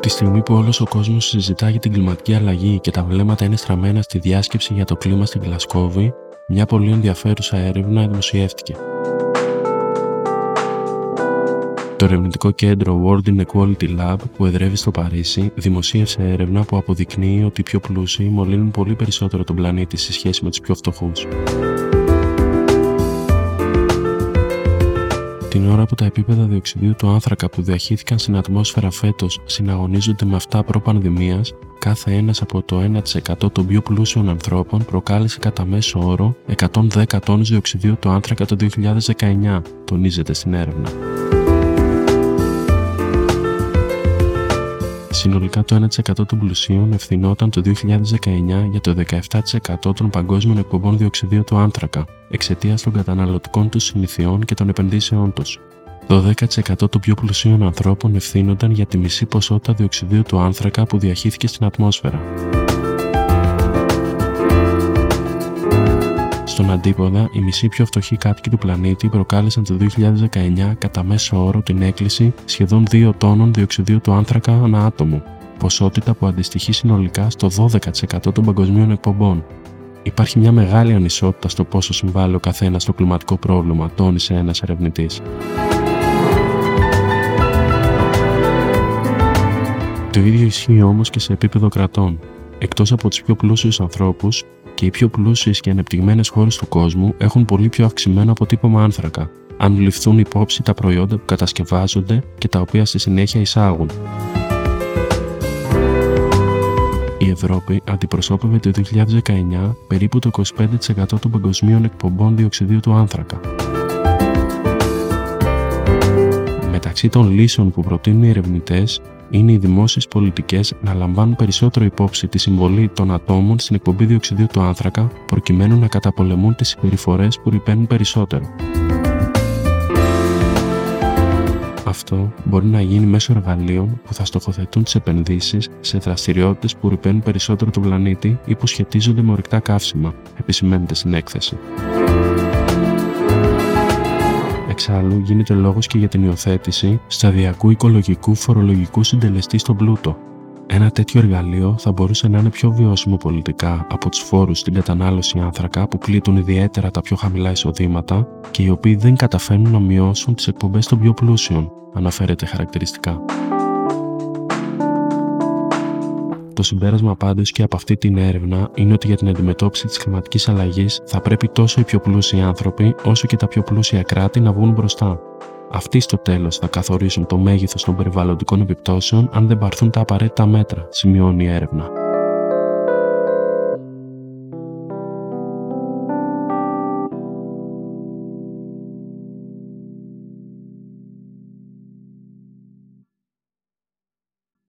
Τη στιγμή που όλος ο κόσμος συζητά για την κλιματική αλλαγή και τα βλέμματα είναι στραμμένα στη διάσκεψη για το κλίμα στην Γλασκόβη, μια πολύ ενδιαφέρουσα έρευνα δημοσιεύτηκε. Το ερευνητικό κέντρο World Inequality Lab που εδρεύει στο Παρίσι δημοσίευσε έρευνα που αποδεικνύει ότι οι πιο πλούσιοι μολύνουν πολύ περισσότερο τον πλανήτη σε σχέση με τους πιο φτωχούς. Την ώρα που τα επίπεδα διοξιδίου του άνθρακα που διαχύθηκαν στην ατμόσφαιρα φέτος συναγωνίζονται με αυτά προ-πανδημίας, κάθε ένας από το 1% των πιο πλούσιων ανθρώπων προκάλεσε κατά μέσο όρο 110 τόνους διοξιδίου του άνθρακα το 2019, τονίζεται στην έρευνα. Συνολικά το 1% των πλουσίων ευθυνόταν το 2019 για το 17% των παγκόσμιων εκπομπών διοξιδίου του άνθρακα, εξαιτίας των καταναλωτικών τους συνηθιών και των επενδύσεών τους. Το 10% των πιο πλουσίων ανθρώπων ευθύνονταν για τη μισή ποσότητα διοξιδίου του άνθρακα που διαχύθηκε στην ατμόσφαιρα. Στον αντίποδα, οι μισοί πιο φτωχοί κάτοικοι του πλανήτη προκάλεσαν το 2019 κατά μέσο όρο την έκκληση σχεδόν 2 τόνων διοξιδίου του άνθρακα ανά άτομο, ποσότητα που αντιστοιχεί συνολικά στο 12% των παγκοσμίων εκπομπών. Υπάρχει μια μεγάλη ανισότητα στο πόσο συμβάλλει ο καθένας στο κλιματικό πρόβλημα, τόνισε ένας ερευνητής. Το ίδιο ισχύει όμως και σε επίπεδο κρατών. Εκτός από τους πιο πλούσιους ανθρώπους, και οι πιο πλούσιες και ανεπτυγμένες χώρες του κόσμου έχουν πολύ πιο αυξημένο αποτύπωμα άνθρακα, αν ληφθούν υπόψη τα προϊόντα που κατασκευάζονται και τα οποία στη συνέχεια εισάγουν. Η Ευρώπη αντιπροσώπευε το 2019 περίπου το 25% των παγκοσμίων εκπομπών διοξιδίου του άνθρακα. Μεταξύ των λύσεων που προτείνουν οι ερευνητές είναι οι δημόσιες πολιτικές να λαμβάνουν περισσότερο υπόψη τη συμβολή των ατόμων στην εκπομπή διοξιδίου του άνθρακα, προκειμένου να καταπολεμούν τις συμπεριφορές που ρηπαίνουν περισσότερο. Αυτό μπορεί να γίνει μέσω εργαλείων που θα στοχοθετούν τις επενδύσεις σε δραστηριότητες που ρηπαίνουν περισσότερο τον πλανήτη ή που σχετίζονται με ορυκτά καύσιμα, επισημαίνεται στην έκθεση. Εξάλλου, γίνεται λόγος και για την υιοθέτηση σταδιακού οικολογικού φορολογικού συντελεστή στον πλούτο. Ένα τέτοιο εργαλείο θα μπορούσε να είναι πιο βιώσιμο πολιτικά από τους φόρους στην κατανάλωση άνθρακα που πλήττουν ιδιαίτερα τα πιο χαμηλά εισοδήματα και οι οποίοι δεν καταφέρνουν να μειώσουν τις εκπομπές των πιο πλούσιων, αναφέρεται χαρακτηριστικά. Το συμπέρασμα πάντως και από αυτή την έρευνα είναι ότι για την αντιμετώπιση της κλιματικής αλλαγής θα πρέπει τόσο οι πιο πλούσιοι άνθρωποι όσο και τα πιο πλούσια κράτη να βγουν μπροστά. Αυτοί στο τέλος θα καθορίσουν το μέγεθος των περιβαλλοντικών επιπτώσεων αν δεν πάρθουν τα απαραίτητα μέτρα, σημειώνει η έρευνα.